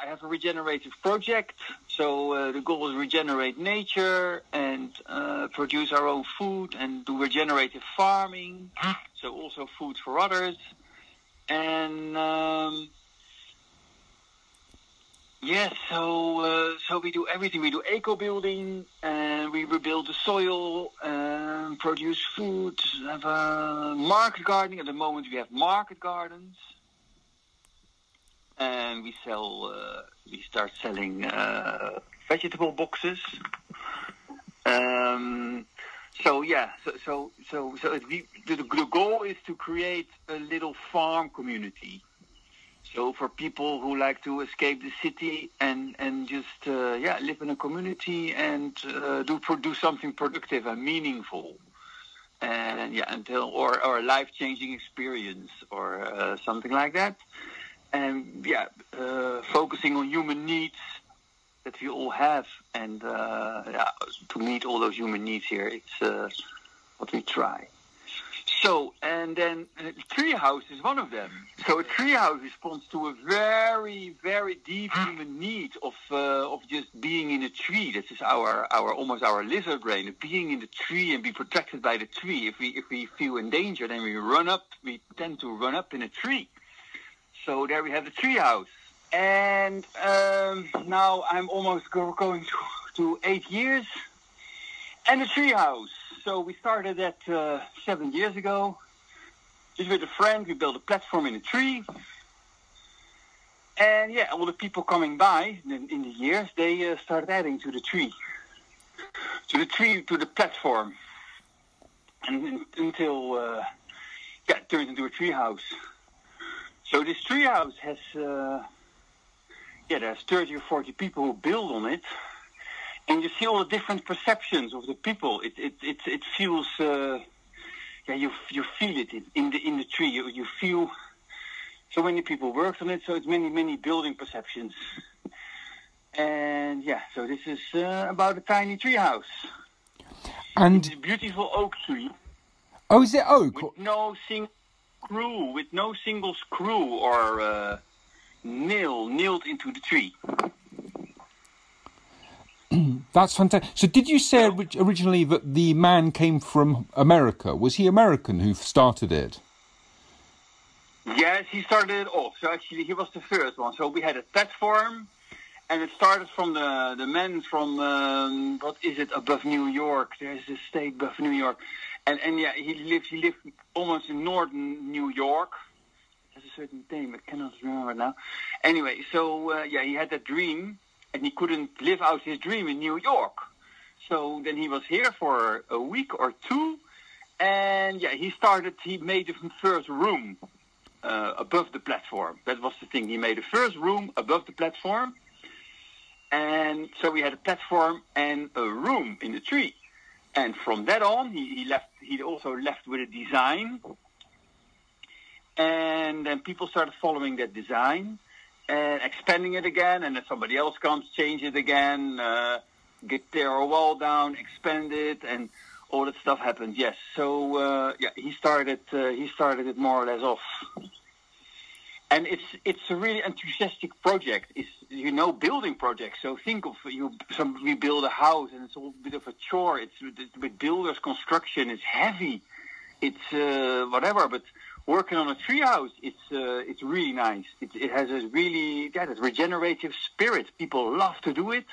I have a regenerative project. So uh, the goal is regenerate nature and uh, produce our own food and do regenerative farming. So also food for others. And um, Yes, so uh, so we do everything. We do eco building, and we rebuild the soil, and produce food. Have a market gardening. At the moment, we have market gardens, and we sell. Uh, we start selling uh, vegetable boxes. Um, so yeah, so so so, so we, the, the goal is to create a little farm community. So for people who like to escape the city and and just uh, yeah live in a community and uh, do do something productive and meaningful, and yeah until or or a life changing experience or uh, something like that, and yeah uh, focusing on human needs that we all have and uh, yeah to meet all those human needs here it's uh, what we try. So, and then a treehouse is one of them. So a treehouse responds to a very, very deep human need of uh, of just being in a tree. This is our our almost our lizard brain being in the tree and be protected by the tree. If we if we feel in danger, then we run up. We tend to run up in a tree. So there we have the treehouse. And um, now I'm almost go, going to, to eight years. And the treehouse. So we started that uh, seven years ago. Just with a friend, we built a platform in a tree. And yeah, all the people coming by in, in the years, they uh, started adding to the tree. To the tree, to the platform. And until, uh, yeah, it turned into a tree house. So this tree house has, uh, yeah, there's 30 or 40 people who build on it and you see all the different perceptions of the people. It it it, it feels uh, yeah you you feel it in the in the tree. You you feel so many people worked on it. So it's many many building perceptions. And yeah, so this is uh, about a tiny tree house. And it's a beautiful oak tree. Oh, is it oak? With no single screw, with no single screw or uh, nail nailed into the tree. That's fantastic. So, did you say originally that the man came from America? Was he American who started it? Yes, he started it off. So actually, he was the first one. So we had a platform, and it started from the the men from um, what is it above New York? There's a state above New York, and and yeah, he lived he lived almost in northern New York. There's a certain name I cannot remember now. Anyway, so uh, yeah, he had that dream and he couldn't live out his dream in New York. So then he was here for a week or two, and yeah, he started. He made the first room uh, above the platform. That was the thing. He made the first room above the platform, and so we had a platform and a room in the tree. And from that on, he, he left. He also left with a design, and then people started following that design and expanding it again, and then somebody else comes, change it again, uh, get tear a wall down, expand it, and all that stuff happens. Yes, so uh, yeah, he started uh, he started it more or less off, and it's it's a really enthusiastic project. It's you know building projects. So think of you some we build a house, and it's a bit of a chore. It's with builders construction. It's heavy. It's uh, whatever, but working on a treehouse, it's uh, it's really nice. It, it has a really yeah, that regenerative spirit. People love to do it,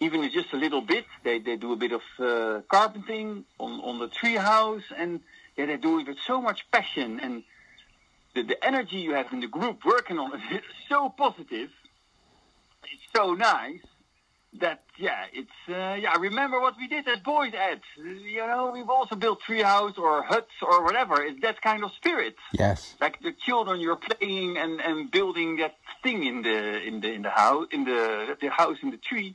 even just a little bit. They they do a bit of uh, carpenting on on the treehouse, and yeah, they do it with so much passion and the, the energy you have in the group working on it is so positive. It's so nice that yeah, it's uh, yeah. Remember what we did as boys, Ed. You know, we've also built treehouse or huts or whatever. It's that kind of spirit. Yes. Like the children, you're playing and, and building that thing in the in the in the house in the the house in the tree.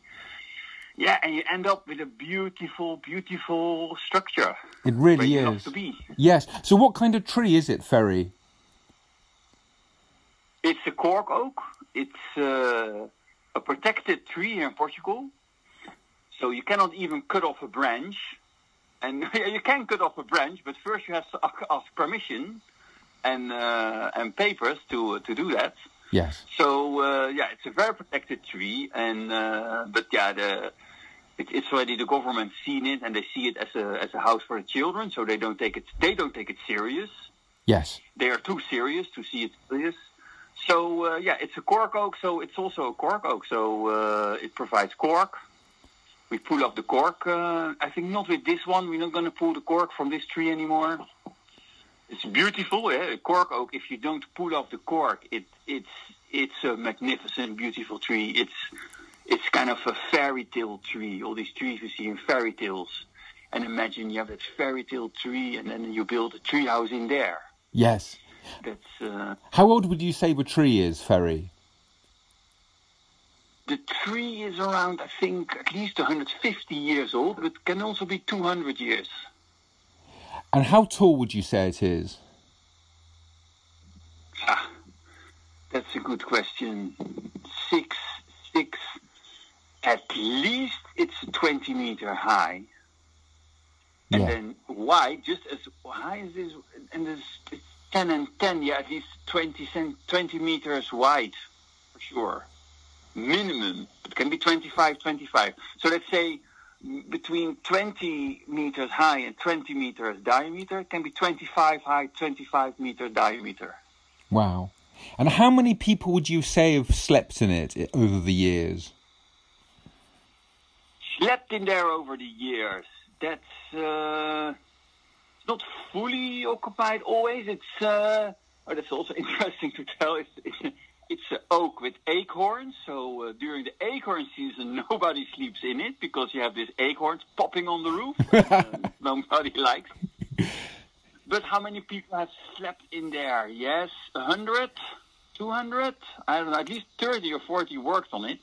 Yeah, and you end up with a beautiful, beautiful structure. It really is. To be. Yes. So, what kind of tree is it, Ferry? It's a cork oak. It's. Uh, a protected tree here in Portugal. So you cannot even cut off a branch. And you can cut off a branch, but first you have to ask permission and uh, and papers to to do that. Yes. So uh, yeah, it's a very protected tree, and uh, but yeah, the it, it's already the government seen it, and they see it as a as a house for the children, so they don't take it they don't take it serious. Yes. They are too serious to see it serious. So uh, yeah, it's a cork oak, so it's also a cork oak, so uh, it provides cork. We pull off the cork. Uh, I think not with this one. We're not going to pull the cork from this tree anymore. It's beautiful, yeah. Cork oak. If you don't pull off the cork, it it's it's a magnificent, beautiful tree. It's it's kind of a fairy tale tree. All these trees we see in fairy tales. And imagine you have that fairy tale tree, and then you build a tree house in there. Yes. That's uh, How old would you say the tree is, Ferry? the tree is around, I think, at least 150 years old, but can also be 200 years. And how tall would you say it is? Ah, that's a good question. Six, six. At least it's 20 meter high. And Yeah. then wide, just as high as this, and this it's 10 and 10, yeah, at least 20, cent, 20 meters wide, for sure. Minimum. It can be 25, 25. So let's say between 20 meters high and 20 meters diameter, it can be 25 high, 25 meter diameter. Wow. And how many people would you say have slept in it over the years? slept in there over the years. That's uh, not fully occupied always. It's uh, oh, that's also interesting to tell. It's it's, it's an oak with acorns. So uh, during the acorn season, nobody sleeps in it because you have these acorns popping on the roof. uh, nobody likes. But how many people have slept in there? Yes, a hundred, two hundred. I don't know. At least thirty or forty worked on it.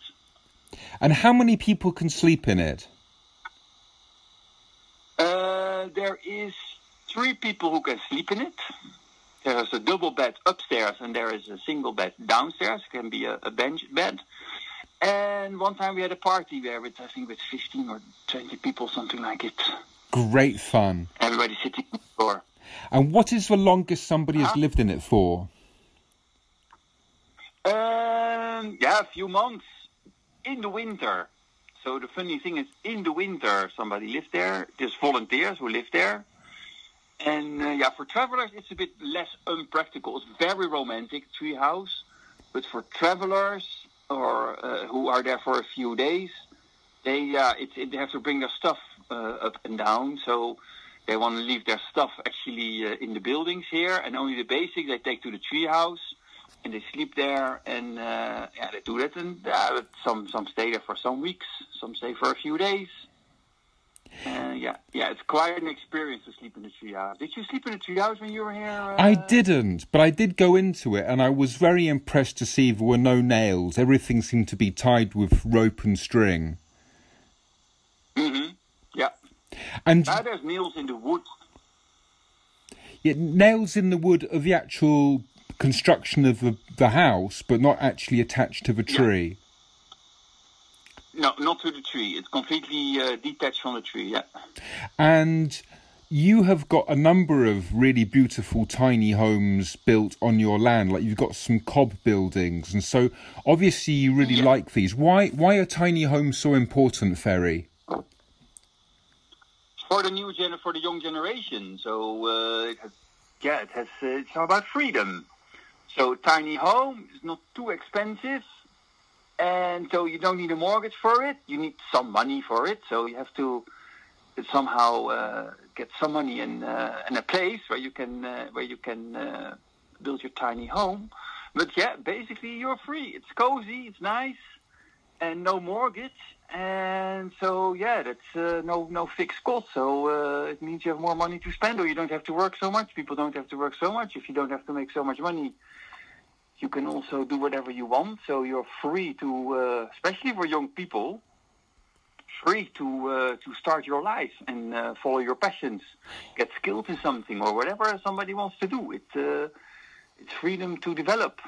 And how many people can sleep in it? Uh, there is three people who can sleep in it. There is a double bed upstairs and there is a single bed downstairs. It can be a, a bench bed. And one time we had a party there with I think with 15 or 20 people, something like it. Great fun. Everybody sitting on the floor. And what is the longest somebody has Huh? lived in it for? Um, yeah, a few months in the winter. So the funny thing is, in the winter, somebody lived there. There's volunteers who live there. And uh, yeah, for travelers, it's a bit less unpractical. It's very romantic tree house, but for travelers or uh, who are there for a few days, they uh, it, it, they have to bring their stuff uh, up and down. So they want to leave their stuff actually in the buildings here, and only the basic they take to the tree house and they sleep there. And yeah they do that. And some some stay there for some weeks some stay for a few days uh, yeah yeah it's quite an experience to sleep in the treehouse did you sleep in the treehouse when you were here uh, I didn't, but I did go into it and I was very impressed to see there were no nails. Everything seemed to be tied with rope and string. hmm yeah And now there's nails in the wood yeah, nails in the wood of the actual construction of the, the house, but not actually attached to the Yeah. No not to the tree it's completely uh, detached from the tree yeah And you have got a number of really beautiful tiny homes built on your land. Like you've got some cob buildings, and so obviously you really Yeah. like these. Why? Why are tiny homes so important, Ferry? for the new gen for the young generation. So uh, it has, yeah, it has. Uh, it's all about freedom. So tiny home is not too expensive, and so you don't need a mortgage for it. You need some money for it, so you have to somehow uh, get some money in uh, in a place where you can uh, where you can uh, build your tiny home. But yeah, basically you're free. It's cozy. It's nice and no mortgage. And so, yeah, that's uh, no no fixed cost. So uh, it means you have more money to spend, or you don't have to work so much. People don't have to work so much. If you don't have to make so much money, you can also do whatever you want. So you're free to, uh, especially for young people, free to uh, to start your life and uh, follow your passions, get skilled in something or whatever somebody wants to do. It uh, it's freedom to develop.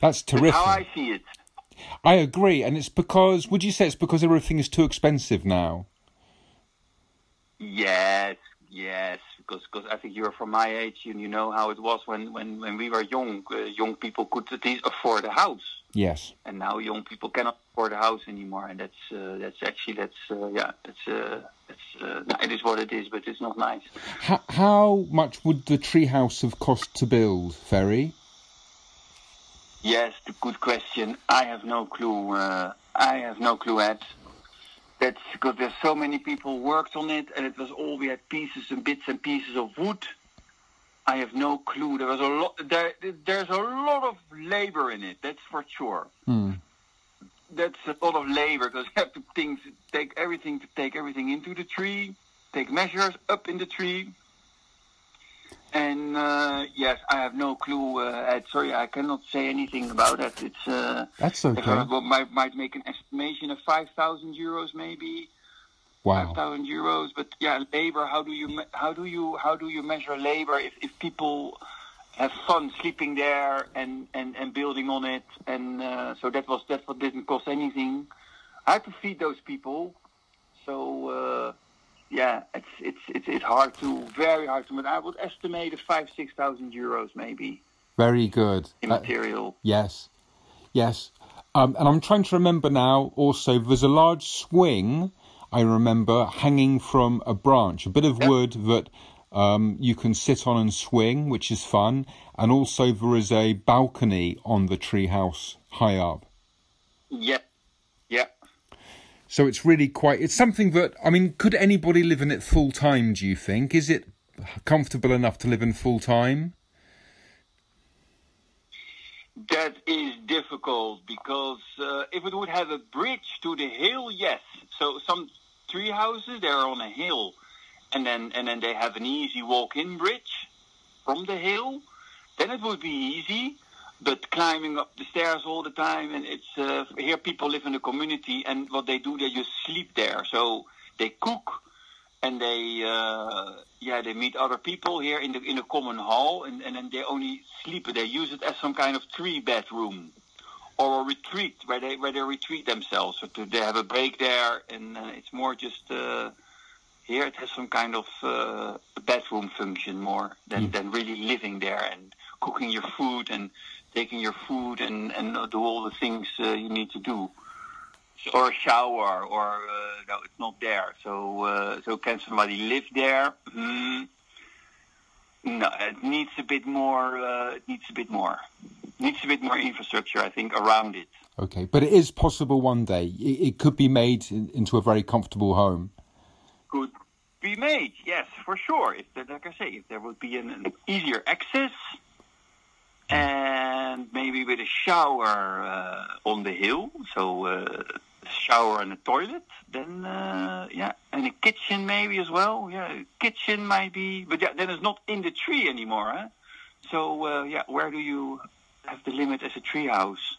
That's That's terrific. how I see it. I agree, and it's because. Would you say it's because everything is too expensive now? Yes, yes. Because because I think you're from my age and you know how it was when when when we were young. Uh, young people could at least afford a house. Yes. And now young people cannot afford a house anymore, and that's uh, that's actually that's uh, yeah that's uh, that's uh, it is what it is, but it's not nice. How, how much would the treehouse have cost to build, Ferry? Yes, good question. I have no clue. Uh, I have no clue, Ed. That's because there's so many people worked on it, and it was all we had pieces and bits and pieces of wood. I have no clue. There was a lot. There, there's a lot of labor in it. That's for sure. Mm. That's a lot of labor because you have to things, take everything to take everything into the tree, take measures up in the tree. And uh, yes, I have no clue. Uh, Ed. Sorry, I cannot say anything about that. It's uh, That's if I might, might make an estimation of five thousand euros, maybe Wow. five thousand euros. But yeah, labor. How do you how do you how do you measure labor if, if people have fun sleeping there and, and, and building on it? And uh, so that was that what didn't cost anything. I had to feed those people. So uh, yeah, it's it's it's it's hard to very hard to. But I would estimate a five six thousand euros maybe Very good. in That- material. Yes, yes. Um, and I'm trying to remember now. Also, there's a large swing. I remember hanging from a branch, a bit of Yep. wood that um, you can sit on and swing, which is fun. And also, there is a balcony on the treehouse high up. Yeah. So it's really quite. It's something that I mean, could anybody live in it full time? Do you think? Is it comfortable enough to live in full time? That is difficult because uh, if it would have a bridge to the hill, yes. So some tree houses they're on a hill, and then and then they have an easy walk-in bridge from the hill. Then it would be easy. But climbing up the stairs all the time, and it's uh, here people live in the community, and what they do, they just sleep there. So they cook, and they uh, yeah they meet other people here in the in a common hall, and, and then they only sleep. They use it as some kind of three bedroom or a retreat where they where they retreat themselves. So they have a break there, and uh, it's more just uh, here it has some kind of uh, bedroom function more than than really living there and cooking your food and taking your food and and do all the things uh, you need to do or a shower, or uh, no, it's not there. So, uh, so can somebody live there? Mm, no, it needs a bit more. Uh, it needs a bit more. Needs a bit more infrastructure, I think, around it. Okay, but it is possible one day. It, it could be made in, into a very comfortable home. Could be made, yes, for sure. If like I say, if there would be an, an easier access, and maybe with a shower uh, on the hill, so uh, a shower and a toilet, then uh, yeah, and a kitchen maybe as well. Yeah, kitchen might be, but yeah, then it's not in the tree anymore. Huh? So uh, yeah, where do you have the limit as a tree house?